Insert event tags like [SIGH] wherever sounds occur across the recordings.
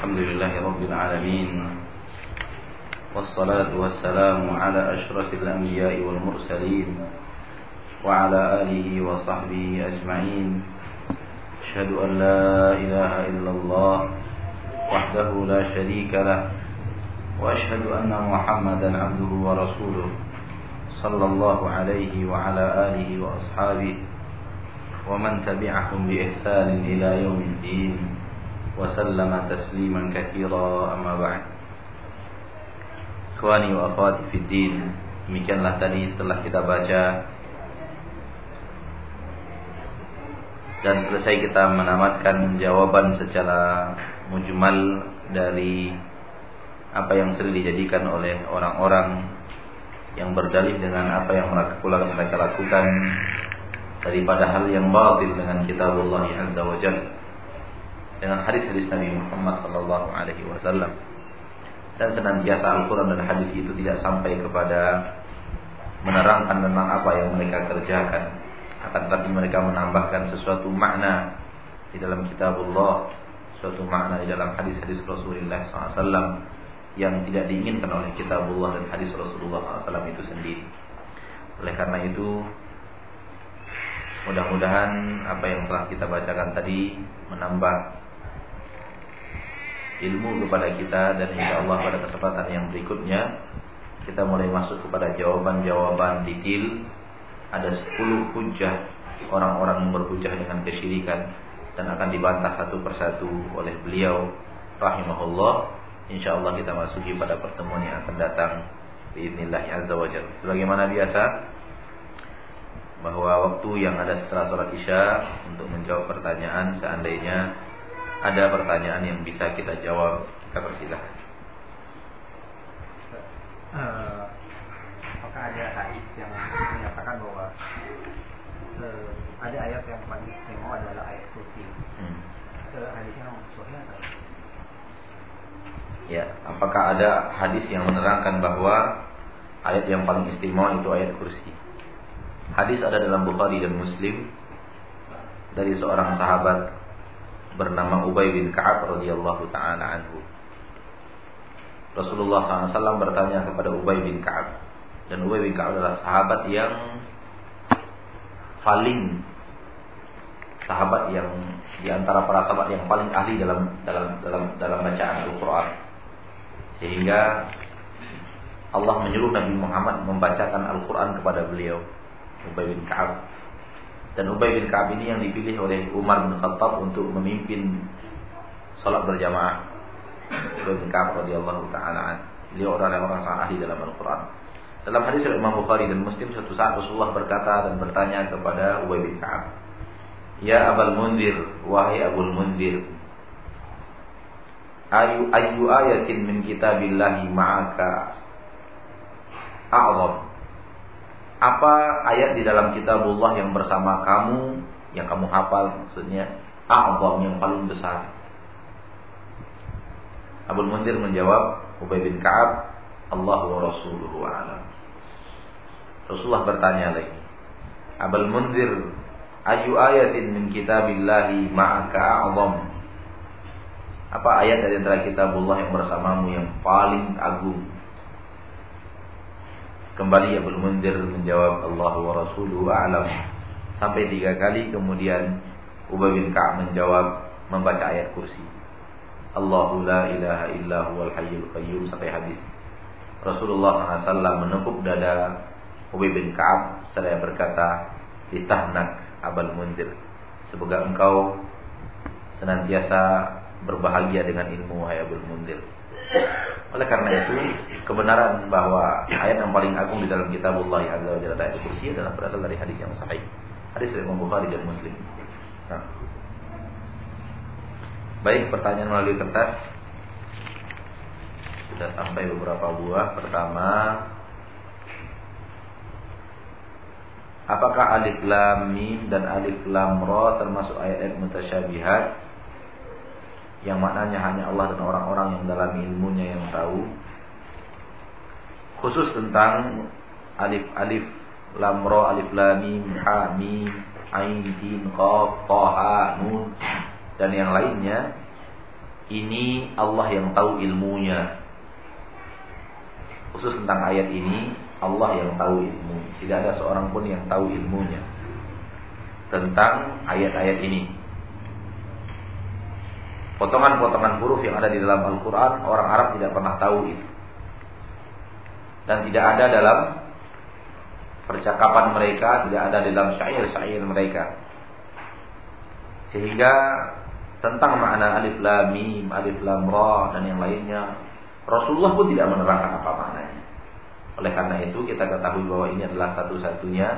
الحمد لله رب العالمين والصلاة والسلام على أشرف الأنبياء والمرسلين وعلى آله وصحبه أجمعين. أشهد أن لا إله إلا الله وحده لا شريك له وأشهد أن محمدا عبده ورسوله صلى الله عليه وعلى آله وأصحابه ومن تبعهم بإحسان إلى يوم الدين. وسلم تسليما كثيرا أما بعد Ikhwani wa akhwati fi din Demikianlah tadi setelah kita baca Dan selesai kita menamatkan jawaban secara mujmal dari apa yang sering dijadikan oleh orang-orang yang berdalih dengan apa yang mereka lakukan daripada hal yang batil dengan kitabullah azza wa jalla dengan hadis-hadis Nabi Muhammad sallallahu alaihi wasallam. Dan senantiasa Al-Quran dan hadis itu tidak sampai kepada menerangkan tentang apa yang mereka kerjakan. Akan tetapi mereka menambahkan sesuatu makna di dalam kitabullah suatu makna di dalam hadis-hadis Rasulullah SAW yang tidak diinginkan oleh kitabullah dan hadis Rasulullah SAW itu sendiri. Oleh karena itu mudah-mudahan apa yang telah kita bacakan tadi menambah ilmu kepada kita dan insya Allah pada kesempatan yang berikutnya kita mulai masuk kepada jawaban-jawaban detail. Ada 10 hujah orang-orang yang berhujah dengan kesyirikan dan akan dibantah satu persatu oleh beliau rahimahullah. Insya Allah kita masuki pada pertemuan yang akan datang biiznillah azza wajalla sebagaimana biasa bahwa waktu yang ada setelah sholat isya untuk menjawab pertanyaan seandainya ada pertanyaan yang bisa kita jawab, kita persilahkan. Uh, apakah ada hadis yang menyatakan bahwa uh, ada ayat yang paling istimewa adalah ayat kursi? Hmm. Ada hadisnya maksudnya atau? Ya, apakah ada hadis yang menerangkan bahwa ayat yang paling istimewa itu ayat kursi? Hadis ada dalam Bukhari dan Muslim dari seorang sahabat bernama Ubay bin Ka'ab radhiyallahu taala anhu. Rasulullah SAW bertanya kepada Ubay bin Ka'ab dan Ubay bin Ka'ab adalah sahabat yang paling sahabat yang di antara para sahabat yang paling ahli dalam dalam dalam dalam bacaan Al-Qur'an. Sehingga Allah menyuruh Nabi Muhammad membacakan Al-Qur'an kepada beliau, Ubay bin Ka'ab dan Ubay bin Ka'ab ini yang dipilih oleh Umar bin Khattab untuk memimpin salat berjamaah. Ubay bin Ka'ab radhiyallahu taala Beliau orang orang sangat ahli dalam Al-Qur'an. Dalam hadis Imam Bukhari dan Muslim suatu saat Rasulullah berkata dan bertanya kepada Ubay bin Ka'ab, "Ya Abul Mundir, wahai Abul Mundir, ayu ayu ayatin min kitabillahi ma'aka a'zam?" Apa ayat di dalam kitabullah yang bersama kamu yang kamu hafal maksudnya a'zam yang paling besar? Abu Mundir menjawab Ubay bin Ka'ab Allah wa rasuluhu a'lam. Rasulullah bertanya lagi Abul Mundir ayu ayatin min kitabillahi ma'aka a'zam? Apa ayat dari antara kitabullah yang bersamamu yang paling agung Kembali Abu Mundir menjawab Allah wa Rasuluhu a'lam. Sampai tiga kali kemudian Ubay bin Ka'ab menjawab membaca ayat kursi. Allahu la ilaha illa huwal hayyul qayyum sampai habis. Rasulullah SAW menepuk dada Ubay bin Ka'ab seraya berkata, "Ditahnak Abul Mundir, semoga engkau senantiasa berbahagia dengan ilmu wahai Abul Mundir." Oleh karena itu, kebenaran bahwa ayat yang paling agung di dalam kitabullah azza wa jalla ayat kursi adalah berasal dari hadis yang sahih. Hadis dari Bukhari dan Muslim. Nah. Baik, pertanyaan melalui kertas. Sudah sampai beberapa buah. Pertama, apakah alif lam mim dan alif lam ra termasuk ayat-ayat mutasyabihat? Yang maknanya hanya Allah dan orang-orang yang dalam ilmunya yang tahu khusus tentang alif alif lam ra alif lam mim ha mim ain sin qaf ta nun dan yang lainnya ini Allah yang tahu ilmunya. Khusus tentang ayat ini, Allah yang tahu ilmu. Tidak ada seorang pun yang tahu ilmunya tentang ayat-ayat ini. Potongan-potongan huruf yang ada di dalam Al-Quran Orang Arab tidak pernah tahu itu. Dan tidak ada dalam Percakapan mereka Tidak ada dalam syair-syair mereka. Sehingga Tentang makna alif lam mim Alif lam ra dan yang lainnya Rasulullah pun tidak menerangkan apa maknanya. Oleh karena itu kita ketahui bahwa ini adalah satu-satunya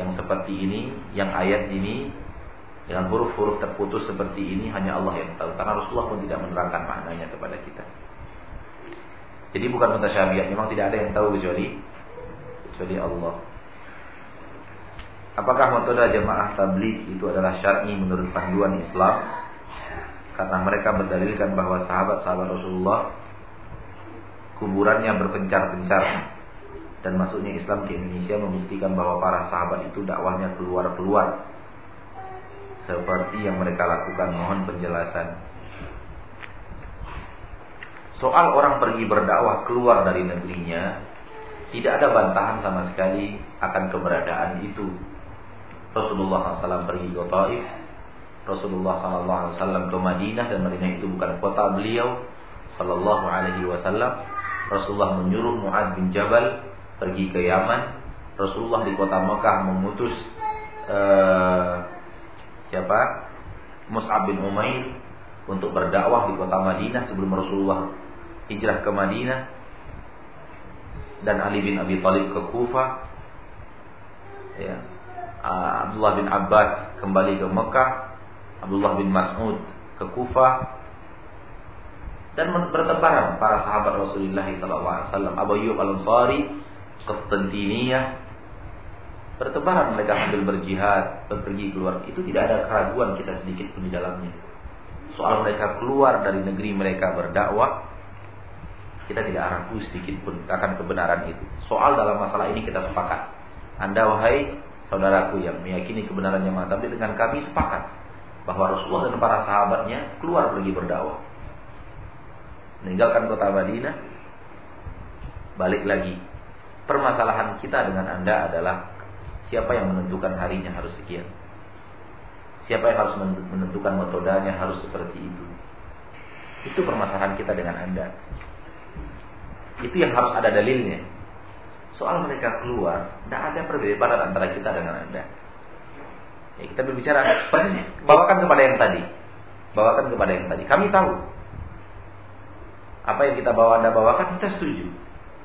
Yang seperti ini Yang ayat ini dengan huruf-huruf terputus seperti ini hanya Allah yang tahu karena Rasulullah pun tidak menerangkan maknanya kepada kita. Jadi bukan mutasyabihat, memang tidak ada yang tahu kecuali kecuali Allah. Apakah metode jemaah tabligh itu adalah syar'i menurut panduan Islam? Karena mereka berdalilkan bahwa sahabat-sahabat Rasulullah kuburannya berpencar-pencar dan masuknya Islam ke Indonesia membuktikan bahwa para sahabat itu dakwahnya keluar-keluar seperti yang mereka lakukan. Mohon penjelasan. Soal orang pergi berdakwah keluar dari negerinya, tidak ada bantahan sama sekali akan keberadaan itu. Rasulullah SAW pergi ke Taif, Rasulullah SAW ke Madinah dan Madinah itu bukan kota beliau Sallallahu Alaihi Wasallam. Rasulullah menyuruh Muad bin Jabal pergi ke Yaman. Rasulullah di kota Mekah memutus uh, siapa? Mus'ab bin Umair untuk berdakwah di kota Madinah sebelum Rasulullah hijrah ke Madinah. Dan Ali bin Abi Thalib ke Kufa. Ya. Abdullah bin Abbas kembali ke Mekah. Abdullah bin Mas'ud ke Kufa. Dan bertebaran para sahabat Rasulullah SAW Abu Ayyub Al-Ansari Konstantiniyah bertebaran mereka sambil berjihad, pergi keluar. Itu tidak ada keraguan kita sedikit pun di dalamnya. Soal mereka keluar dari negeri mereka berdakwah, kita tidak ragu sedikit pun akan kebenaran itu. Soal dalam masalah ini kita sepakat. Anda wahai saudaraku yang meyakini kebenarannya mantap dengan kami sepakat bahwa Rasulullah dan para sahabatnya keluar pergi berdakwah. Meninggalkan kota Madinah, balik lagi. Permasalahan kita dengan Anda adalah Siapa yang menentukan harinya harus sekian? Siapa yang harus menentukan metodenya harus seperti itu? Itu permasalahan kita dengan Anda. Itu yang harus ada dalilnya. Soal mereka keluar, tidak ada perbedaan antara kita dengan Anda. Ya, kita berbicara, bawakan kepada yang tadi. Bawakan kepada yang tadi. Kami tahu. Apa yang kita bawa Anda bawakan, kita setuju.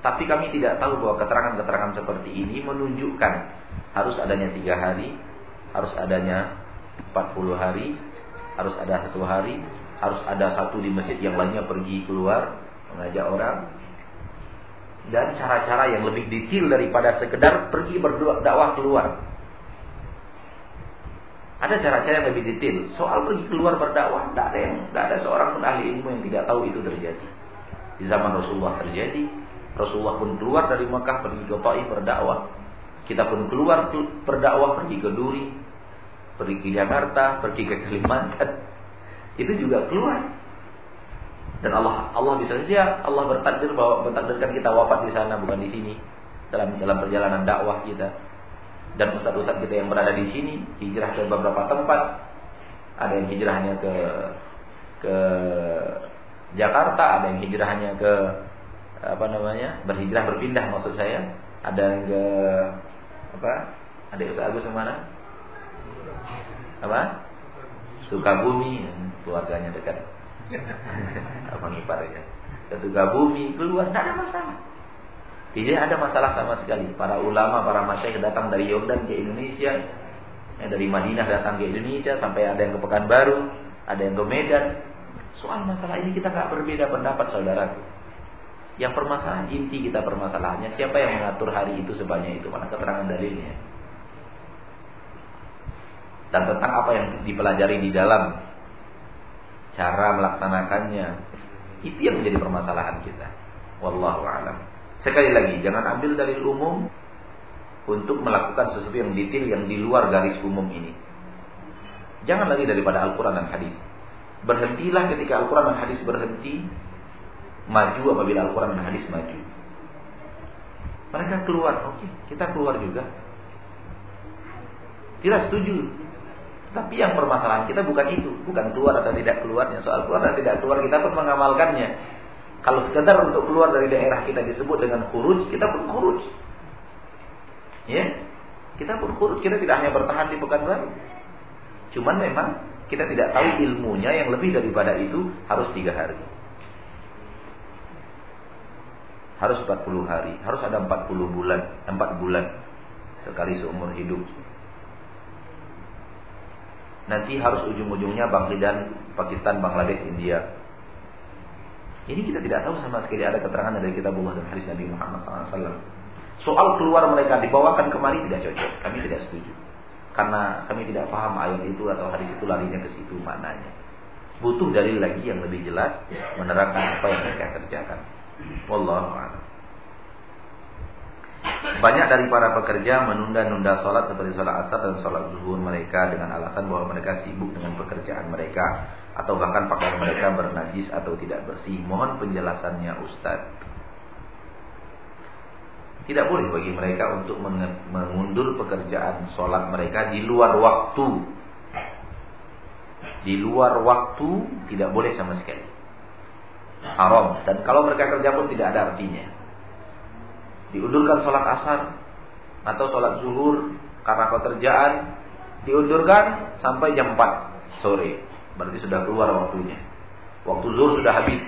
Tapi kami tidak tahu bahwa keterangan-keterangan seperti ini menunjukkan harus adanya tiga hari, harus adanya 40 hari, harus ada satu hari, harus ada satu di masjid yang lainnya pergi keluar mengajak orang dan cara-cara yang lebih detail daripada sekedar pergi berdakwah keluar. Ada cara-cara yang lebih detail. Soal pergi keluar berdakwah, tidak ada yang, tidak ada seorang pun ahli ilmu yang tidak tahu itu terjadi. Di zaman Rasulullah terjadi. Rasulullah pun keluar dari Mekah pergi ke Taif berdakwah. Kita pun keluar berdakwah pergi ke Duri, pergi ke Jakarta, pergi ke Kalimantan. Itu juga keluar. Dan Allah Allah bisa saja Allah bertakdir bahwa bertakdirkan kita wafat di sana bukan di sini dalam dalam perjalanan dakwah kita. Dan ustaz-ustaz kita yang berada di sini hijrah ke beberapa tempat. Ada yang hijrahnya ke ke Jakarta, ada yang hijrahnya ke apa namanya? berhijrah berpindah maksud saya. Ada yang ke apa? Adik Ustaz Agus mana? Apa? Sukabumi, keluarganya dekat. [LAUGHS] apa ngipar ya? Ke Sukabumi, keluar, tidak ada masalah. Tidak ada masalah sama sekali. Para ulama, para masyayikh datang dari Yordan ke Indonesia, yang dari Madinah datang ke Indonesia, sampai ada yang ke Pekanbaru, ada yang ke Medan. Soal masalah ini kita nggak berbeda pendapat saudaraku. Yang permasalahan inti kita permasalahannya siapa yang mengatur hari itu sebanyak itu mana keterangan dalilnya. Dan tentang apa yang dipelajari di dalam cara melaksanakannya. Itu yang menjadi permasalahan kita. Wallahu a'lam. Sekali lagi, jangan ambil dalil umum untuk melakukan sesuatu yang detail yang di luar garis umum ini. Jangan lagi daripada Al-Quran dan hadis. Berhentilah ketika Al-Quran dan hadis berhenti. Maju apabila Al-Quran dan hadis maju. Mereka keluar, oke, kita keluar juga. Tidak setuju. Tapi yang permasalahan kita bukan itu, bukan keluar atau tidak keluarnya. Soal keluar dan tidak keluar kita pun mengamalkannya. Kalau sekedar untuk keluar dari daerah kita disebut dengan kurus, kita pun kurus. Ya, kita pun kurus. Kita tidak hanya bertahan di Pekanbaru. Cuman memang kita tidak tahu ilmunya yang lebih daripada itu harus tiga hari. Harus 40 hari, harus ada 40 bulan, 4 bulan sekali seumur hidup. Nanti harus ujung-ujungnya Bangladesh, Pakistan, Bangladesh, India. Ini kita tidak tahu sama sekali ada keterangan dari kitab Allah dan hadis Nabi Muhammad SAW. Soal keluar mereka dibawakan kemari tidak cocok. Kami tidak setuju. Karena kami tidak paham ayat itu atau hadis itu larinya ke situ maknanya. Butuh dalil lagi yang lebih jelas menerangkan apa yang mereka kerjakan. Wallahu a'lam. Banyak dari para pekerja menunda-nunda sholat seperti sholat asar dan sholat zuhur mereka dengan alasan bahwa mereka sibuk dengan pekerjaan mereka atau bahkan pakaian mereka bernajis atau tidak bersih. Mohon penjelasannya Ustadz. Tidak boleh bagi mereka untuk mengundur pekerjaan sholat mereka di luar waktu. Di luar waktu tidak boleh sama sekali. Haram. Dan kalau mereka kerja pun tidak ada artinya. Diundurkan sholat asar atau sholat zuhur karena pekerjaan diundurkan sampai jam 4 sore. Berarti sudah keluar waktunya. Waktu zuhur sudah habis.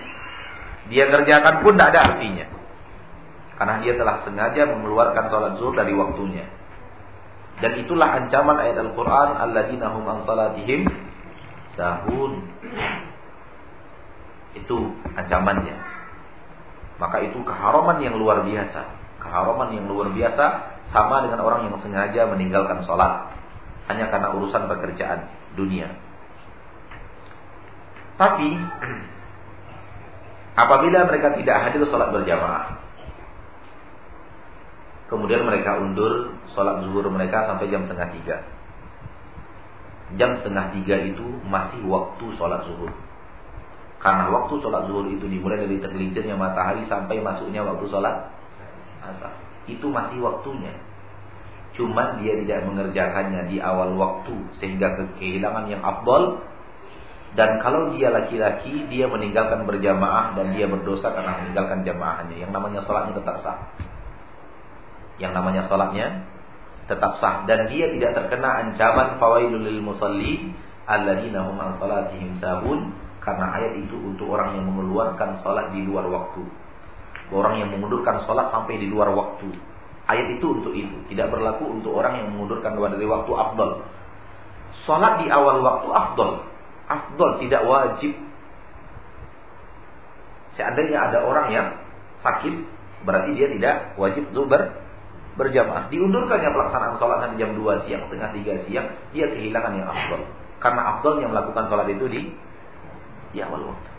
Dia kerjakan pun tidak ada artinya. Karena dia telah sengaja mengeluarkan sholat zuhur dari waktunya. Dan itulah ancaman ayat Al-Quran. Alladzina hum an salatihim sahun. Itu ancamannya. Maka itu keharaman yang luar biasa. Keharaman yang luar biasa sama dengan orang yang sengaja meninggalkan sholat. Hanya karena urusan pekerjaan dunia. Tapi [CLEARS THROAT] apabila mereka tidak hadir sholat berjamaah, kemudian mereka undur sholat zuhur mereka sampai jam setengah tiga. Jam setengah tiga itu masih waktu sholat zuhur. Karena waktu sholat zuhur itu dimulai dari tergelincirnya matahari sampai masuknya waktu sholat asar. Itu masih waktunya. Cuman dia tidak mengerjakannya di awal waktu sehingga kehilangan yang abdol dan kalau dia laki-laki, dia meninggalkan berjamaah dan dia berdosa karena meninggalkan jamaahnya. Yang namanya sholatnya tetap sah. Yang namanya sholatnya tetap sah. Dan dia tidak terkena ancaman fawailul lil musalli alladzina hum an salatihim sahun. Karena ayat itu untuk orang yang mengeluarkan sholat di luar waktu. Orang yang mengundurkan sholat sampai di luar waktu. Ayat itu untuk itu. Tidak berlaku untuk orang yang mengundurkan dari waktu afdol. Sholat di awal waktu afdol afdol, tidak wajib. Seandainya ada orang yang sakit, berarti dia tidak wajib untuk ber, berjamaah. Diundurkannya pelaksanaan sholat nanti jam 2 siang, tengah 3 siang, dia kehilangan yang afdol. Karena afdol yang melakukan sholat itu di, di awal waktu.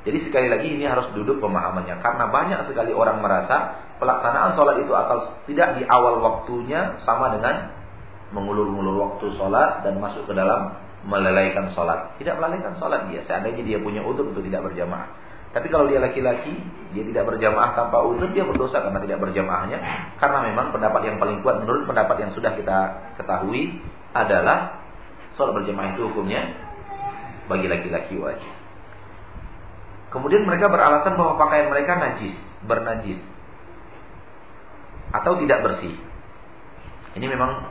Jadi sekali lagi ini harus duduk pemahamannya. Karena banyak sekali orang merasa pelaksanaan sholat itu atau tidak di awal waktunya sama dengan mengulur-ulur waktu sholat dan masuk ke dalam melalaikan sholat. Tidak melalaikan sholat dia. Seandainya dia punya udut untuk tidak berjamaah. Tapi kalau dia laki-laki, dia tidak berjamaah tanpa udut, dia berdosa karena tidak berjamaahnya. Karena memang pendapat yang paling kuat menurut pendapat yang sudah kita ketahui adalah sholat berjamaah itu hukumnya bagi laki-laki wajib. Kemudian mereka beralasan bahwa pakaian mereka najis, bernajis atau tidak bersih. Ini memang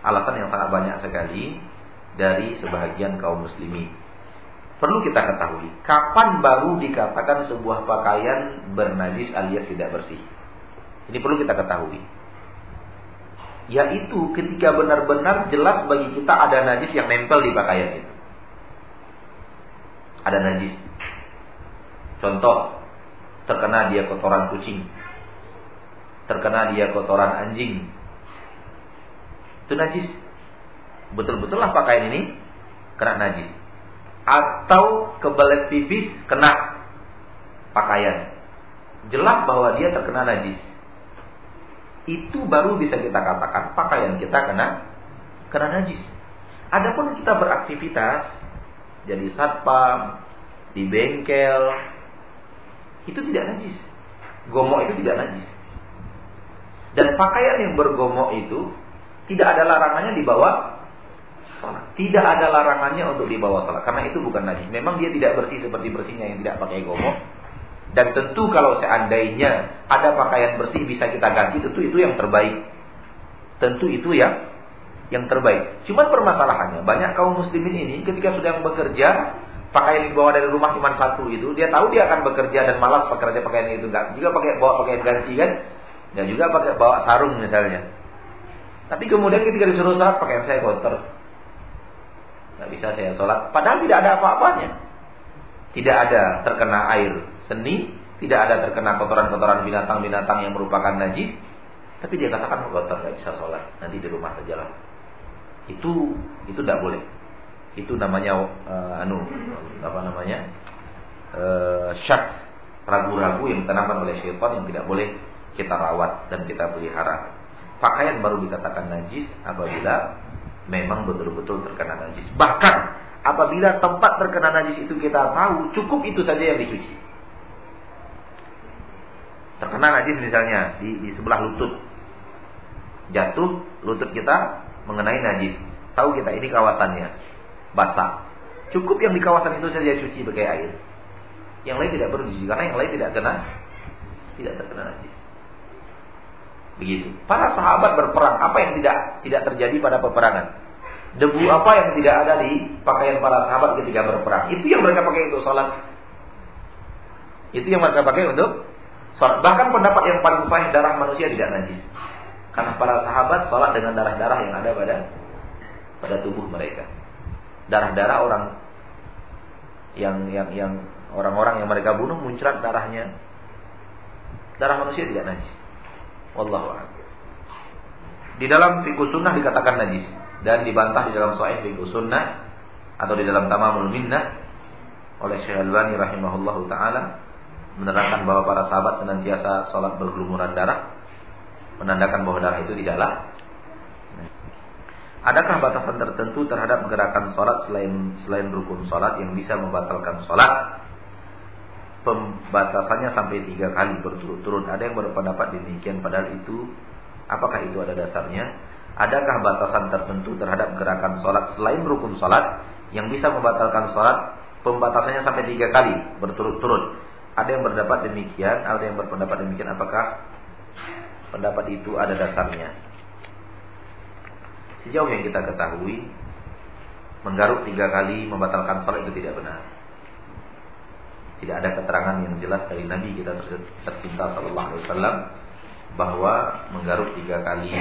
alasan yang sangat banyak sekali dari sebahagian kaum muslimin. Perlu kita ketahui, kapan baru dikatakan sebuah pakaian bernajis alias tidak bersih. Ini perlu kita ketahui. Yaitu ketika benar-benar jelas bagi kita ada najis yang nempel di pakaian itu. Ada najis. Contoh, terkena dia kotoran kucing. Terkena dia kotoran anjing itu najis. Betul-betul lah pakaian ini kena najis. Atau kebelet pipis kena pakaian. Jelas bahwa dia terkena najis. Itu baru bisa kita katakan pakaian kita kena kena najis. Adapun kita beraktivitas jadi satpam di bengkel itu tidak najis. Gomok itu tidak najis. Dan pakaian yang bergomok itu tidak ada larangannya dibawa sholat. Tidak ada larangannya untuk dibawa sholat. Karena itu bukan najis. Memang dia tidak bersih seperti bersihnya yang tidak pakai gomok. Dan tentu kalau seandainya ada pakaian bersih bisa kita ganti, tentu itu yang terbaik. Tentu itu yang yang terbaik. Cuma permasalahannya, banyak kaum muslimin ini ketika sedang bekerja, pakaian yang dibawa dari rumah cuma satu itu, dia tahu dia akan bekerja dan malas bekerja pakaian itu enggak. Juga pakai bawa pakaian ganti kan, dan juga pakai bawa sarung misalnya. Tapi kemudian ketika disuruh sholat, pakaian saya kotor. Nggak bisa saya sholat. Padahal tidak ada apa-apanya. Tidak ada terkena air seni, tidak ada terkena kotoran-kotoran binatang-binatang yang merupakan najis. Tapi dia katakan kotor, nggak bisa sholat. Nanti di rumah sajalah. Itu itu tidak boleh. Itu namanya uh, anu apa namanya? Uh, syak ragu-ragu yang ditanamkan oleh syaitan yang tidak boleh kita rawat dan kita pelihara. Pakaian baru dikatakan najis apabila memang betul-betul terkena najis. Bahkan apabila tempat terkena najis itu kita tahu, cukup itu saja yang dicuci. Terkena najis misalnya di, di sebelah lutut. Jatuh lutut kita mengenai najis. Tahu kita ini kawasannya basah. Cukup yang di kawasan itu saja cuci pakai air. Yang lain tidak perlu dicuci karena yang lain tidak kena tidak terkena najis. Begitu. Para sahabat berperang, apa yang tidak tidak terjadi pada peperangan? Debu apa yang tidak ada di pakaian para sahabat ketika berperang? Itu yang mereka pakai untuk sholat. Itu yang mereka pakai untuk sholat. Bahkan pendapat yang paling sahih darah manusia tidak najis. Karena para sahabat sholat dengan darah-darah yang ada pada pada tubuh mereka. Darah-darah orang yang yang yang orang-orang yang mereka bunuh muncrat darahnya. Darah manusia tidak najis. Wallahu a'lam. Di dalam fikih sunnah dikatakan najis dan dibantah di dalam sahih fikih sunnah atau di dalam tamamul minnah oleh Syekh Al-Albani rahimahullahu taala menerangkan bahwa para sahabat senantiasa sholat bergelumuran darah menandakan bahwa darah itu tidaklah Adakah batasan tertentu terhadap gerakan sholat selain selain rukun sholat yang bisa membatalkan sholat? Pembatasannya sampai tiga kali berturut-turut. Ada yang berpendapat demikian, padahal itu apakah itu ada dasarnya? Adakah batasan tertentu terhadap gerakan sholat selain rukun sholat yang bisa membatalkan sholat? Pembatasannya sampai tiga kali berturut-turut. Ada yang berpendapat demikian, ada yang berpendapat demikian. Apakah pendapat itu ada dasarnya. Sejauh yang kita ketahui, menggaruk tiga kali membatalkan sholat itu tidak benar. Tidak ada keterangan yang jelas dari Nabi kita tercinta Sallallahu Alaihi Wasallam bahwa menggaruk tiga kali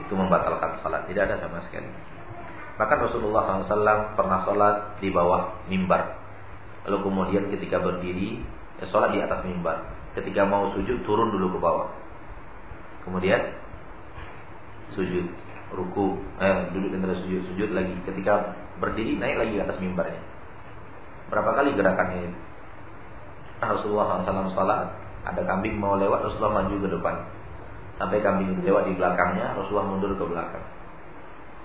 itu membatalkan sholat. Tidak ada sama sekali. Bahkan Rasulullah SAW pernah sholat di bawah mimbar. Lalu kemudian ketika berdiri, ya sholat di atas mimbar. Ketika mau sujud, turun dulu ke bawah. Kemudian sujud, ruku, eh, duduk dan sujud, sujud lagi. Ketika berdiri naik lagi ke atas mimbarnya. Berapa kali gerakannya? Rasulullah SAW salat, ada kambing mau lewat, Rasulullah maju ke depan. Sampai kambing itu lewat di belakangnya, Rasulullah mundur ke belakang.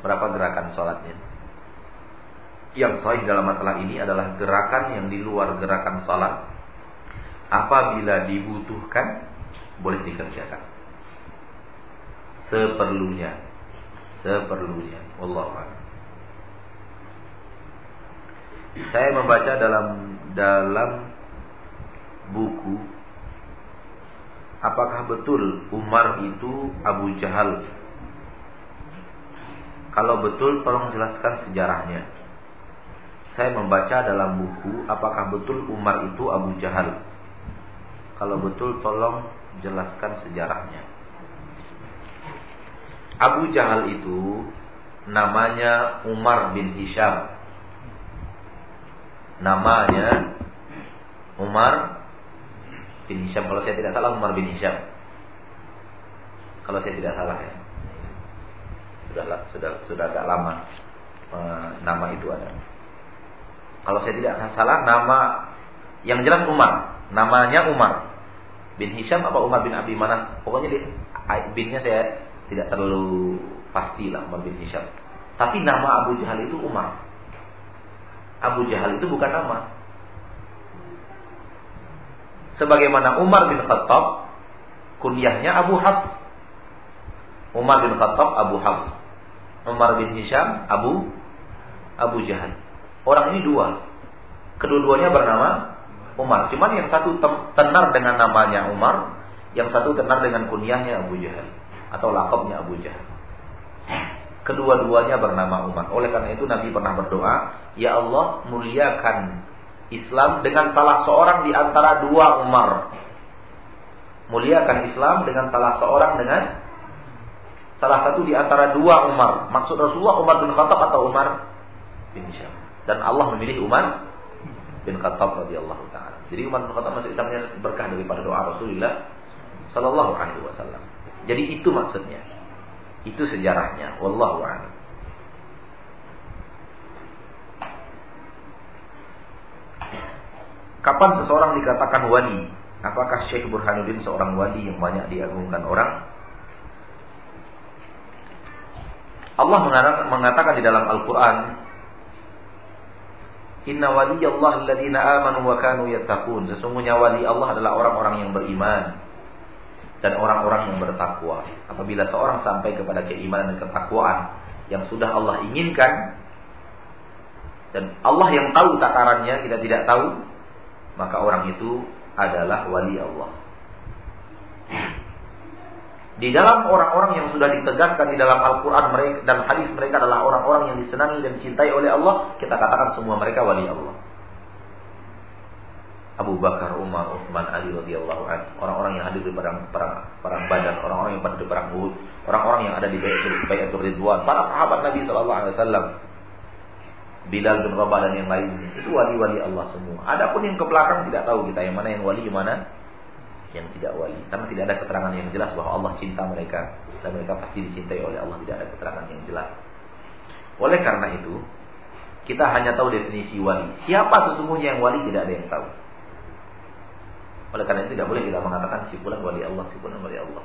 Berapa gerakan sholatnya? Yang sahih dalam masalah ini adalah gerakan yang di luar gerakan salat. Apabila dibutuhkan, boleh dikerjakan seperlunya. Seperlunya. Allah saya membaca dalam dalam buku apakah betul Umar itu Abu Jahal? Kalau betul tolong jelaskan sejarahnya. Saya membaca dalam buku apakah betul Umar itu Abu Jahal? Kalau betul tolong jelaskan sejarahnya Abu Jahal itu namanya Umar bin Hisham. Namanya Umar bin Hisham. Kalau saya tidak salah Umar bin Hisham. Kalau saya tidak salah ya. Sudah sudah sudah agak lama e, nama itu ada. Kalau saya tidak salah nama yang jelas Umar. Namanya Umar bin Hisham apa Umar bin Abi Manaf. Pokoknya di, binnya saya tidak terlalu pasti lah Umar bin Hisham. Tapi nama Abu Jahal itu Umar. Abu Jahal itu bukan nama. Sebagaimana Umar bin Khattab kunyahnya Abu Hafs. Umar bin Khattab Abu Hafs. Umar bin Hisham Abu Abu Jahal. Orang ini dua. Kedua-duanya bernama Umar. Cuman yang satu tenar dengan namanya Umar, yang satu tenar dengan kunyahnya Abu Jahal atau lakabnya Abu Jahal. Kedua-duanya bernama Umar. Oleh karena itu Nabi pernah berdoa, "Ya Allah, muliakan Islam dengan salah seorang di antara dua Umar." Muliakan Islam dengan salah seorang dengan salah satu di antara dua Umar. Maksud Rasulullah Umar bin Khattab atau Umar bin Syam. Dan Allah memilih Umar bin Khattab radhiyallahu taala. Jadi Umar bin Khattab masih Islamnya berkah daripada doa Rasulullah sallallahu alaihi wasallam. Jadi itu maksudnya. Itu sejarahnya. Wallahu a'lam. Kapan seseorang dikatakan wali? Apakah Syekh Burhanuddin seorang wali yang banyak diagungkan orang? Allah mengatakan di dalam Al-Quran Inna waliyallah alladhina amanu wa kanu yattaqun Sesungguhnya wali Allah adalah orang-orang yang beriman dan orang-orang yang bertakwa. Apabila seorang sampai kepada keimanan dan ketakwaan yang sudah Allah inginkan dan Allah yang tahu takarannya kita tidak tahu, maka orang itu adalah wali Allah. Di dalam orang-orang yang sudah ditegaskan di dalam Al-Quran dan hadis mereka adalah orang-orang yang disenangi dan dicintai oleh Allah, kita katakan semua mereka wali Allah. Abu Bakar, Umar, Uthman, Ali radhiyallahu anhu, orang-orang yang hadir di perang perang perang Badar, orang-orang yang pada di perang Uhud, orang-orang yang ada di Baitul Ridwan, para sahabat Nabi sallallahu alaihi wasallam. Bilal bin Rabah dan yang lainnya. Itu wali-wali Allah semua. Adapun yang ke belakang tidak tahu kita yang mana yang wali, yang mana yang tidak wali. Karena tidak ada keterangan yang jelas bahwa Allah cinta mereka dan mereka pasti dicintai oleh Allah. Tidak ada keterangan yang jelas. Oleh karena itu, kita hanya tahu definisi wali. Siapa sesungguhnya yang wali tidak ada yang tahu. Oleh karena itu tidak boleh kita mengatakan si wali Allah, si wali Allah.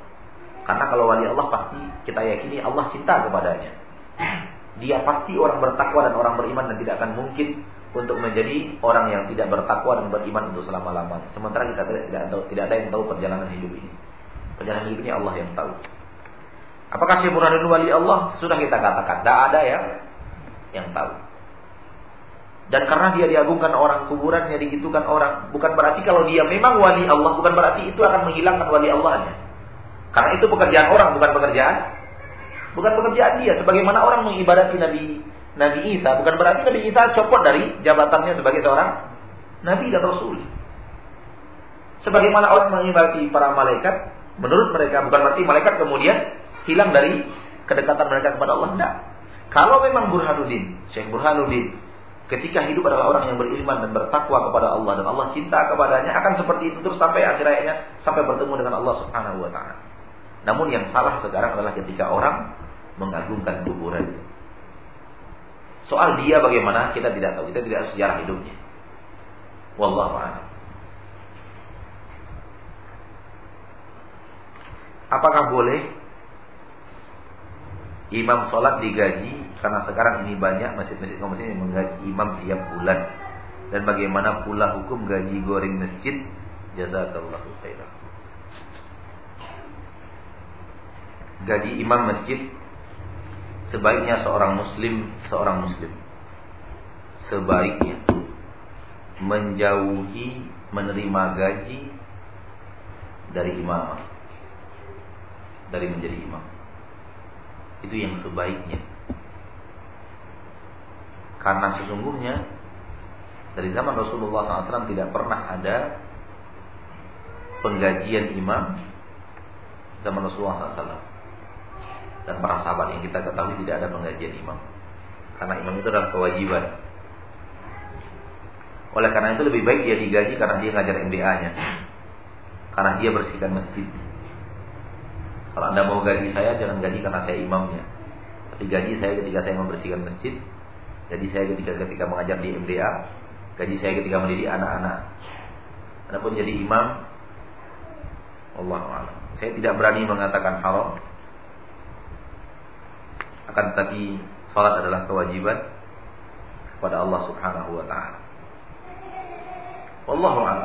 Karena kalau wali Allah pasti kita yakini Allah cinta kepadanya. Dia pasti orang bertakwa dan orang beriman dan tidak akan mungkin untuk menjadi orang yang tidak bertakwa dan beriman untuk selama-lamanya. Sementara kita tidak tidak tahu, tidak ada yang tahu perjalanan hidup ini. Perjalanan hidup ini Allah yang tahu. Apakah Syekh wali Allah? Sudah kita katakan, tidak ada ya yang tahu. Dan karena dia diagungkan orang, kuburannya digitukan orang. Bukan berarti kalau dia memang wali Allah, bukan berarti itu akan menghilangkan wali Allahnya. Karena itu pekerjaan orang, bukan pekerjaan bukan pekerjaan dia. Sebagaimana orang mengibadati Nabi Nabi Isa, bukan berarti Nabi Isa copot dari jabatannya sebagai seorang Nabi dan Rasul. Sebagaimana orang mengibadati para malaikat, menurut mereka bukan berarti malaikat kemudian hilang dari kedekatan mereka kepada Allah. Tidak. Kalau memang Burhanuddin, Syekh Burhanuddin ketika hidup adalah orang yang beriman dan bertakwa kepada Allah dan Allah cinta kepadanya akan seperti itu terus sampai akhir hayatnya sampai bertemu dengan Allah Subhanahu wa taala. Namun yang salah sekarang adalah ketika orang mengagungkan kuburan. Soal dia bagaimana kita tidak tahu, kita tidak tahu sejarah hidupnya. Wallahu a'lam. Apakah boleh imam sholat digaji karena sekarang ini banyak masjid-masjid kaum muslimin yang menggaji imam tiap bulan. Dan bagaimana pula hukum gaji goreng masjid? Jazakallahu khairan. Gaji imam masjid sebaiknya seorang muslim, seorang muslim sebaiknya menjauhi menerima gaji dari imam dari menjadi imam itu yang sebaiknya karena sesungguhnya dari zaman Rasulullah SAW tidak pernah ada penggajian imam zaman Rasulullah SAW. Dan para sahabat yang kita ketahui tidak ada penggajian imam. Karena imam itu adalah kewajiban. Oleh karena itu lebih baik dia digaji karena dia ngajar MBA-nya. Karena dia bersihkan masjid. Kalau anda mau gaji saya, jangan gaji karena saya imamnya. Tapi gaji saya ketika saya membersihkan masjid, jadi saya ketika ketika mengajar di MDA, gaji saya ketika mendidik anak-anak. Adapun jadi imam, Allah Allah. Saya tidak berani mengatakan haram. Akan tetapi Salat adalah kewajiban kepada Allah Subhanahu wa taala. A'lam.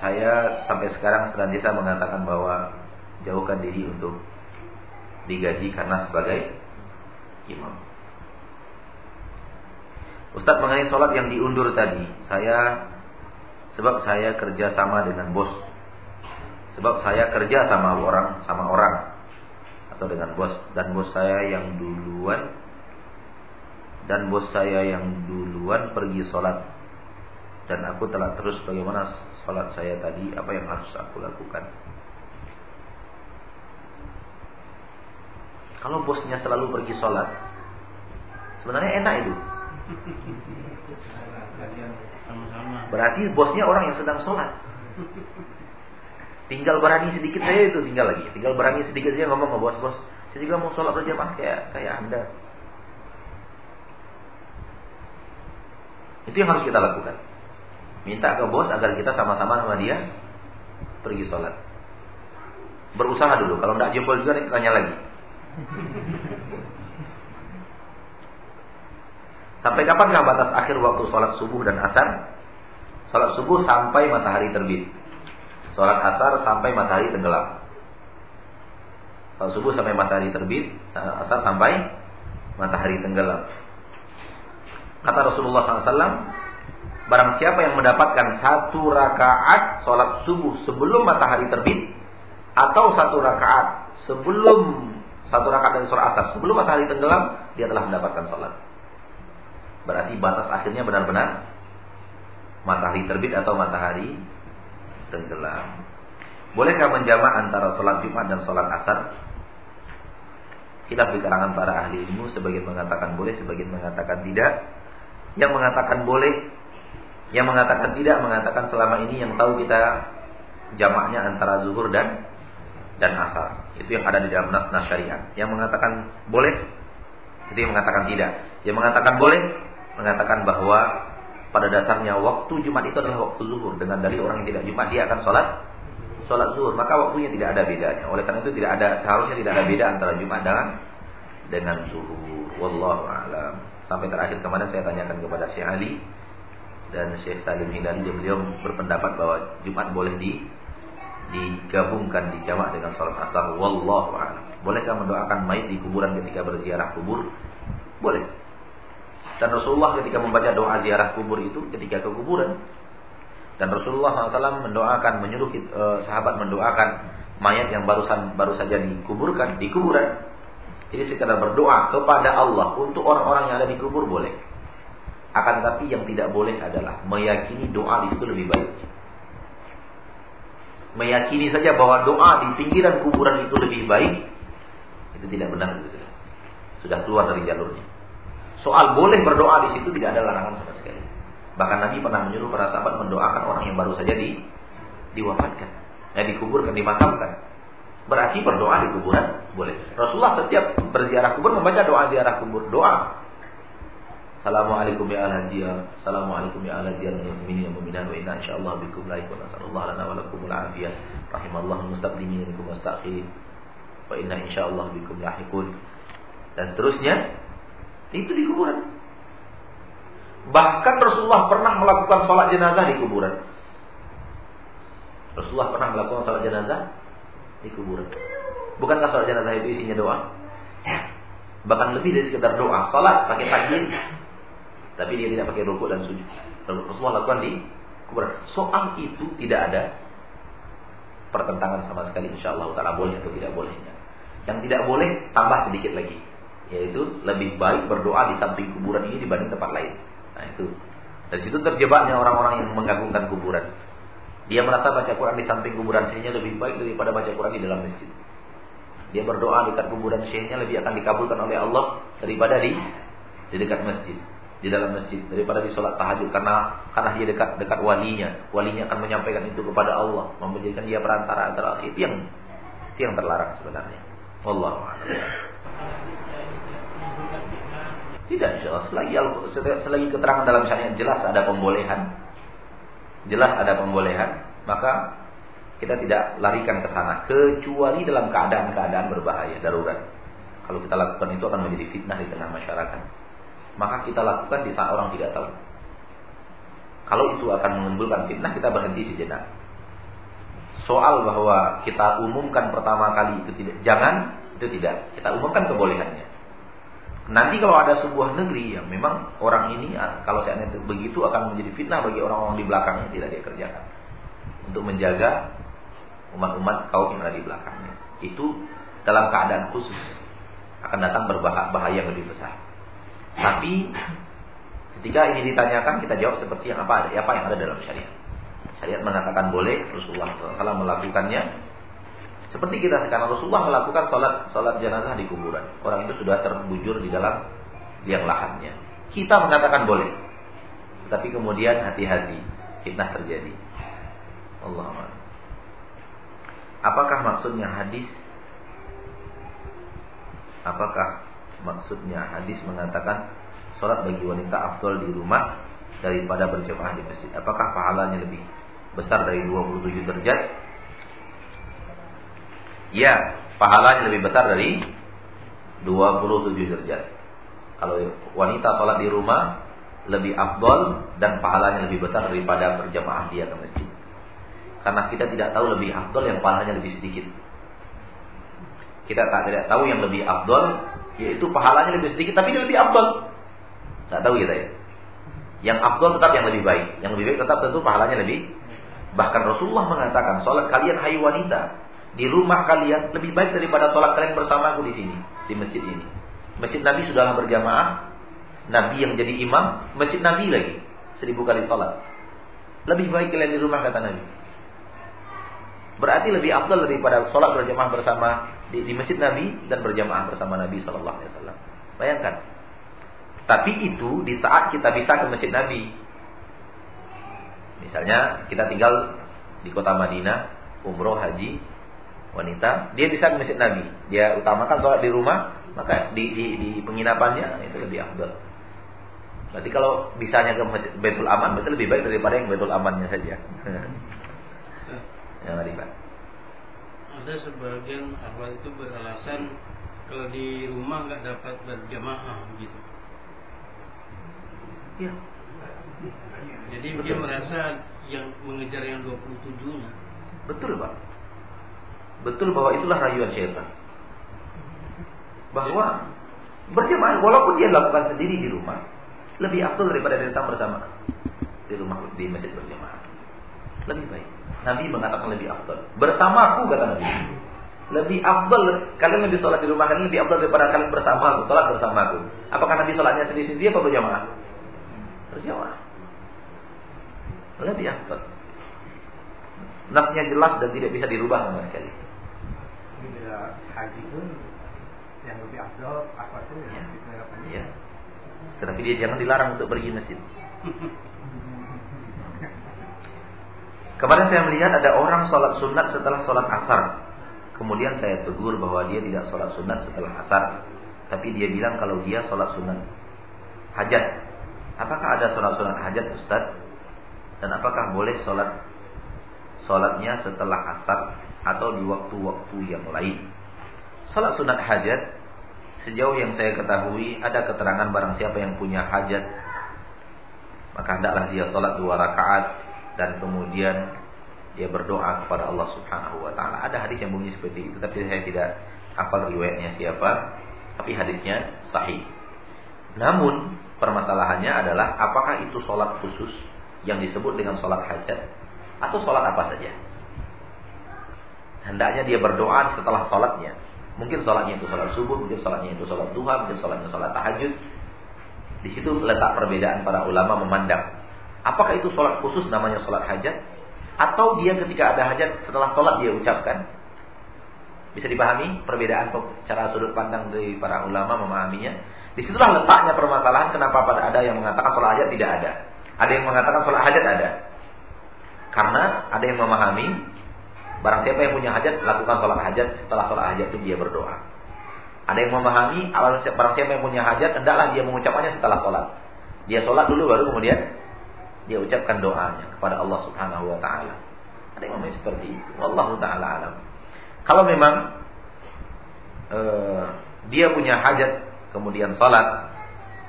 Saya sampai sekarang senantiasa mengatakan bahwa jauhkan diri untuk digaji karena sebagai imam. Ustadz mengenai sholat yang diundur tadi, saya sebab saya kerja sama dengan bos, sebab saya kerja sama orang sama orang atau dengan bos. Dan bos saya yang duluan dan bos saya yang duluan pergi sholat dan aku telah terus bagaimana sholat saya tadi apa yang harus aku lakukan kalau bosnya selalu pergi sholat sebenarnya enak itu Berarti bosnya orang yang sedang sholat. Tinggal berani sedikit saja itu tinggal lagi. Tinggal berani sedikit saja ngomong ke bos-bos. Saya juga mau sholat berjamaah kayak kayak anda. Itu yang harus kita lakukan. Minta ke bos agar kita sama-sama sama dia pergi sholat. Berusaha dulu. Kalau tidak jempol juga tanya lagi. Sampai kapankah batas akhir waktu sholat subuh dan asar? Sholat subuh sampai matahari terbit. Sholat asar sampai matahari tenggelam. Sholat subuh sampai matahari terbit, asar sampai matahari tenggelam. Kata Rasulullah SAW, barang siapa yang mendapatkan satu rakaat sholat subuh sebelum matahari terbit, atau satu rakaat sebelum satu rakaat dari sholat asar sebelum matahari tenggelam, dia telah mendapatkan sholat. Berarti batas akhirnya benar-benar matahari terbit atau matahari tenggelam. Bolehkah menjamak antara sholat Jumat dan sholat asar? Kita di kalangan para ahli ilmu, sebagian mengatakan boleh, sebagian mengatakan tidak. Yang mengatakan boleh, yang mengatakan tidak, mengatakan selama ini yang tahu kita jamaknya antara zuhur dan dan asar. Itu yang ada di dalam nas, syariat. Yang mengatakan boleh, yang mengatakan tidak. Yang mengatakan boleh, mengatakan bahwa pada dasarnya waktu Jumat itu adalah waktu zuhur dengan dari orang yang tidak Jumat dia akan sholat sholat zuhur maka waktunya tidak ada bedanya oleh karena itu tidak ada seharusnya tidak ada beda antara Jumat dengan dengan zuhur wallahu alam sampai terakhir kemarin saya tanyakan kepada Syekh Ali dan Syekh Salim dan beliau berpendapat bahwa Jumat boleh di digabungkan di jamak dengan sholat asar wallahu alam bolehkah mendoakan mayit di kuburan ketika berziarah kubur boleh dan Rasulullah ketika membaca doa ziarah kubur itu ketika ke kuburan. Dan Rasulullah SAW mendoakan, menyuruh eh, sahabat mendoakan mayat yang barusan baru saja dikuburkan di kuburan. Jadi sekedar berdoa kepada Allah untuk orang-orang yang ada di kubur boleh. Akan tetapi yang tidak boleh adalah meyakini doa di situ lebih baik. Meyakini saja bahwa doa di pinggiran kuburan itu lebih baik, itu tidak benar. Sudah keluar dari jalurnya. Soal boleh berdoa di situ tidak ada larangan sama sekali. Bahkan Nabi pernah menyuruh para sahabat mendoakan orang yang baru saja di diwafatkan, ya dikuburkan, dimakamkan. Berarti berdoa di kuburan boleh. Rasulullah setiap berziarah kubur membaca doa ziarah kubur, doa. Assalamualaikum ya ahla diyar. Assalamualaikum ya ahla diyar min mukminin wa mu'minat wa inna insyaallah bikum laik wa nasallallahu lana wa lakum al-afiyah. Rahimallahu mustaqdimin minkum wastakhirin. Wa inna insyaallah bikum lahiqun. Dan seterusnya itu di kuburan. Bahkan Rasulullah pernah melakukan sholat jenazah di kuburan. Rasulullah pernah melakukan sholat jenazah di kuburan. Bukankah sholat jenazah itu isinya doa? Ya. Bahkan lebih dari sekedar doa. Sholat pakai takbir. Tapi dia tidak pakai rukuk dan sujud. Rasulullah lakukan di kuburan. Soal itu tidak ada pertentangan sama sekali insya Allah taala boleh atau tidak bolehnya. Yang tidak boleh tambah sedikit lagi yaitu lebih baik berdoa di samping kuburan ini dibanding tempat lain. Nah itu. Dari situ terjebaknya orang-orang yang menggantungkan kuburan. Dia merasa baca Quran di samping kuburan syekhnya lebih baik daripada baca Quran di dalam masjid. Dia berdoa dekat kuburan syekhnya lebih akan dikabulkan oleh Allah daripada di di dekat masjid, di dalam masjid daripada di sholat tahajud karena karena dia dekat dekat walinya, walinya akan menyampaikan itu kepada Allah, menjadikan dia perantara antara itu yang itu yang terlarang sebenarnya. Wallahu tidak Allah. Selagi, selagi keterangan dalam syariat jelas ada pembolehan, jelas ada pembolehan, maka kita tidak larikan ke sana kecuali dalam keadaan-keadaan berbahaya darurat. Kalau kita lakukan itu akan menjadi fitnah di tengah masyarakat. Maka kita lakukan di saat orang tidak tahu. Kalau itu akan menimbulkan fitnah, kita berhenti sejenak. Soal bahwa kita umumkan pertama kali itu tidak, jangan itu tidak. Kita umumkan kebolehannya. Nanti kalau ada sebuah negeri yang memang orang ini kalau seandainya itu begitu akan menjadi fitnah bagi orang-orang di belakangnya tidak dia kerjakan untuk menjaga umat-umat kaum yang ada di belakangnya. Itu dalam keadaan khusus akan datang berbahaya yang lebih besar. Tapi ketika ini ditanyakan kita jawab seperti yang apa apa yang ada dalam syariat. Syariat mengatakan boleh, Rasulullah SAW melakukannya, seperti kita sekarang Rasulullah melakukan sholat sholat jenazah di kuburan. Orang itu sudah terbujur di dalam liang lahannya. Kita mengatakan boleh. Tapi kemudian hati-hati, fitnah terjadi. Allah Apakah maksudnya hadis? Apakah maksudnya hadis mengatakan sholat bagi wanita afdol di rumah daripada berjamaah di masjid? Apakah pahalanya lebih besar dari 27 derajat Ya, pahalanya lebih besar dari 27 derajat. Kalau wanita sholat di rumah lebih afdol dan pahalanya lebih besar daripada berjamaah dia ke masjid. Karena kita tidak tahu lebih afdol yang pahalanya lebih sedikit. Kita tak tidak tahu yang lebih afdol yaitu pahalanya lebih sedikit tapi dia lebih afdol. Tak tahu kita ya. Yang afdol tetap yang lebih baik. Yang lebih baik tetap tentu pahalanya lebih. Bahkan Rasulullah mengatakan, sholat kalian hai wanita di rumah kalian lebih baik daripada sholat kalian bersamaku di sini, di masjid ini. Masjid Nabi sudah berjamaah, Nabi yang jadi imam, masjid Nabi lagi, seribu kali sholat. Lebih baik kalian di rumah kata Nabi. Berarti lebih afdal daripada sholat berjamaah bersama di, di masjid Nabi dan berjamaah bersama Nabi Shallallahu Alaihi Wasallam. Bayangkan. Tapi itu di saat kita bisa ke masjid Nabi. Misalnya kita tinggal di kota Madinah, umroh, haji, wanita, dia bisa ke masjid Nabi. Dia utamakan sholat di rumah, maka di, di, di penginapannya itu lebih afdal. Berarti kalau bisanya ke Betul Aman, berarti lebih baik daripada yang Betul Amannya saja. [LAUGHS] yang mari Pak. Ada sebagian akhwat itu beralasan kalau di rumah nggak dapat berjamaah gitu. Ya. Jadi Betul. dia merasa yang mengejar yang 27-nya. Betul, Pak. Betul bahwa itulah rayuan syaitan. Bahwa berjamaah walaupun dia lakukan sendiri di rumah lebih afdal daripada datang bersama di rumah di masjid berjamaah. Lebih baik. Nabi mengatakan lebih afdal. Bersamaku kata Nabi. Lebih afdal kalian lebih sholat di rumah kalian lebih afdal daripada kalian bersama aku, sholat bersama aku. Apakah Nabi sholatnya sendiri-sendiri atau berjamaah? Berjamaah. Lebih afdal. Nasnya jelas dan tidak bisa dirubah sama sekali haji pun yang lebih afdol apa tuh ya, ya. Tetapi dia jangan dilarang untuk pergi masjid. [LAUGHS] Kemarin saya melihat ada orang sholat sunat setelah sholat asar. Kemudian saya tegur bahwa dia tidak sholat sunat setelah asar. Tapi dia bilang kalau dia sholat sunat hajat. Apakah ada sholat sunat hajat Ustaz? Dan apakah boleh sholat sholatnya setelah asar atau di waktu-waktu yang lain? Salat sunat hajat sejauh yang saya ketahui ada keterangan barang siapa yang punya hajat maka hendaklah dia salat dua rakaat dan kemudian dia berdoa kepada Allah Subhanahu wa taala. Ada hadis yang bunyi seperti itu tapi saya tidak hafal riwayatnya siapa, tapi hadisnya sahih. Namun permasalahannya adalah apakah itu sholat khusus yang disebut dengan sholat hajat atau sholat apa saja. Hendaknya dia berdoa setelah sholatnya. Mungkin sholatnya itu sholat subuh, mungkin sholatnya itu sholat duha, mungkin sholatnya sholat tahajud. Di situ letak perbedaan para ulama memandang. Apakah itu sholat khusus namanya sholat hajat? Atau dia ketika ada hajat setelah sholat dia ucapkan? Bisa dipahami perbedaan cara sudut pandang dari para ulama memahaminya. Di situlah letaknya permasalahan kenapa pada ada yang mengatakan sholat hajat tidak ada. Ada yang mengatakan sholat hajat ada. Karena ada yang memahami Barang siapa yang punya hajat, lakukan sholat hajat. Setelah sholat hajat itu dia berdoa. Ada yang memahami, barang siapa yang punya hajat, hendaklah dia mengucapkannya setelah sholat. Dia sholat dulu, baru kemudian dia ucapkan doanya kepada Allah Subhanahu Wa Taala. Ada yang memahami seperti itu. Allah Taala alam. Kalau memang e, dia punya hajat, kemudian sholat,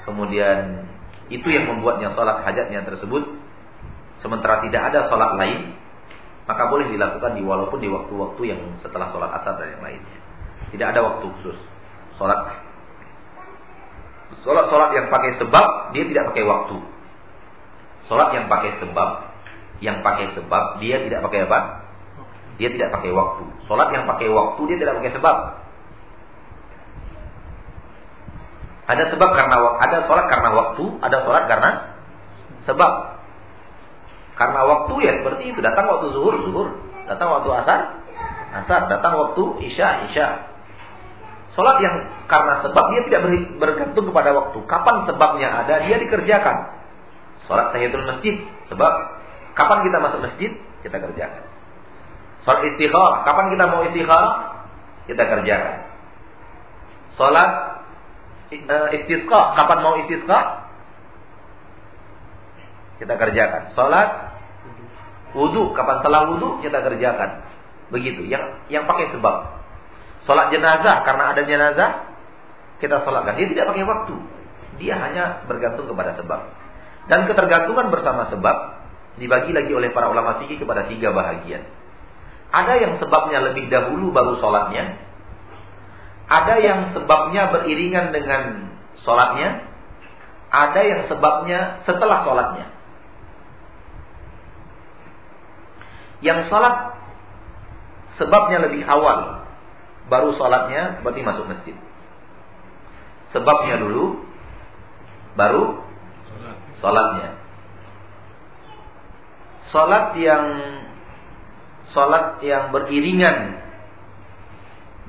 kemudian itu yang membuatnya sholat hajatnya tersebut, sementara tidak ada sholat lain, maka boleh dilakukan di walaupun di waktu-waktu yang setelah sholat asar dan yang lainnya. Tidak ada waktu khusus sholat. Sholat-sholat yang pakai sebab, dia tidak pakai waktu. Sholat yang pakai sebab, yang pakai sebab, dia tidak pakai apa? Dia tidak pakai waktu. Sholat yang pakai waktu, dia tidak pakai sebab. Ada sebab karena ada sholat karena waktu, ada sholat karena sebab. Karena waktu ya seperti itu. Datang waktu zuhur, zuhur. Datang waktu asar, asar. Datang waktu isya, isya. Sholat yang karena sebab dia tidak bergantung kepada waktu. Kapan sebabnya ada, dia dikerjakan. Sholat tahiyatul masjid. Sebab kapan kita masuk masjid, kita kerjakan. Sholat istikharah. Kapan kita mau istikharah, kita kerjakan. Sholat uh, istisqa. Kapan mau istisqa? Kita kerjakan. Salat wudu, kapan setelah wudu kita kerjakan. Begitu. Yang yang pakai sebab. Salat jenazah karena ada jenazah kita salatkan. Dia tidak pakai waktu. Dia hanya bergantung kepada sebab. Dan ketergantungan bersama sebab dibagi lagi oleh para ulama fikih kepada tiga bahagian. Ada yang sebabnya lebih dahulu baru sholatnya, ada yang sebabnya beriringan dengan sholatnya. Ada yang sebabnya setelah sholatnya. Yang sholat sebabnya lebih awal. Baru sholatnya seperti masuk masjid. Sebabnya dulu, baru sholatnya. Sholat yang sholat yang beriringan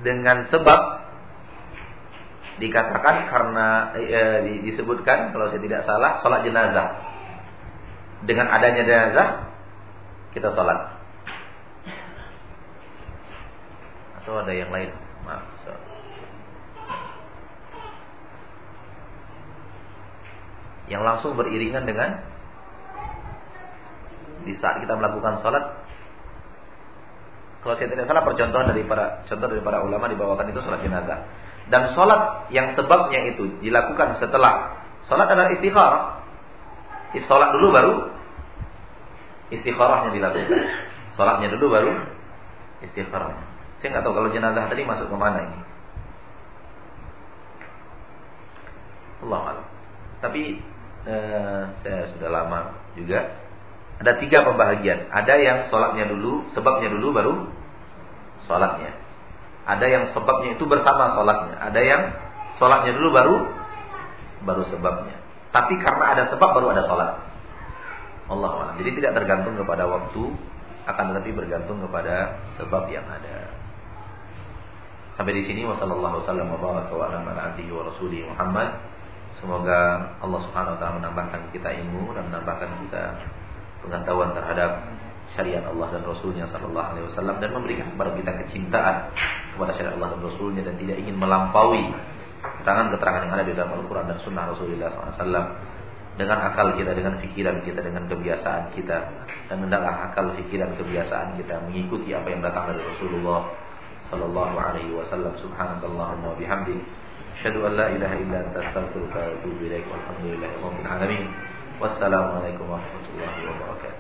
dengan sebab dikatakan karena e, disebutkan kalau saya tidak salah sholat jenazah. Dengan adanya jenazah kita sholat. Atau ada yang lain? Yang langsung beriringan dengan di saat kita melakukan sholat kalau saya tidak salah percontohan dari para contoh dari para ulama dibawakan itu sholat jenazah. Dan sholat yang sebabnya itu dilakukan setelah sholat adalah istikharah. Sholat dulu baru istikharahnya dilakukan. Sholatnya dulu baru istikharahnya. Saya nggak tahu kalau jenazah tadi masuk ke mana ini. Allah Allah. Tapi eh, saya sudah lama juga. Ada tiga pembahagian. Ada yang sholatnya dulu, sebabnya dulu baru sholatnya. Ada yang sebabnya itu bersama sholatnya. Ada yang sholatnya dulu baru baru sebabnya. Tapi karena ada sebab baru ada sholat. Allah Allah. Jadi tidak tergantung kepada waktu, akan tetapi bergantung kepada sebab yang ada. Sampai di sini wasallallahu wasallam wa. Semoga Allah Subhanahu wa taala menambahkan kita ilmu dan menambahkan kita pengetahuan terhadap syariat Allah dan Rasulnya Sallallahu Alaihi Wasallam dan memberikan kepada kita kecintaan kepada syariat Allah dan Rasulnya dan tidak ingin melampaui keterangan-keterangan yang ada di dalam Al-Quran dan Sunnah Rasulullah SAW dengan akal kita, dengan pikiran kita, dengan kebiasaan kita dan hendaklah akal, pikiran, kebiasaan kita mengikuti apa yang datang dari Rasulullah Sallallahu Alaihi Wasallam. Subhanallahumma bihamdi. Asyhadu an la ilaha illa anta astaghfiruka wa atubu ilaik. Walhamdulillahirabbil alamin. Wassalamualaikum warahmatullahi wabarakatuh.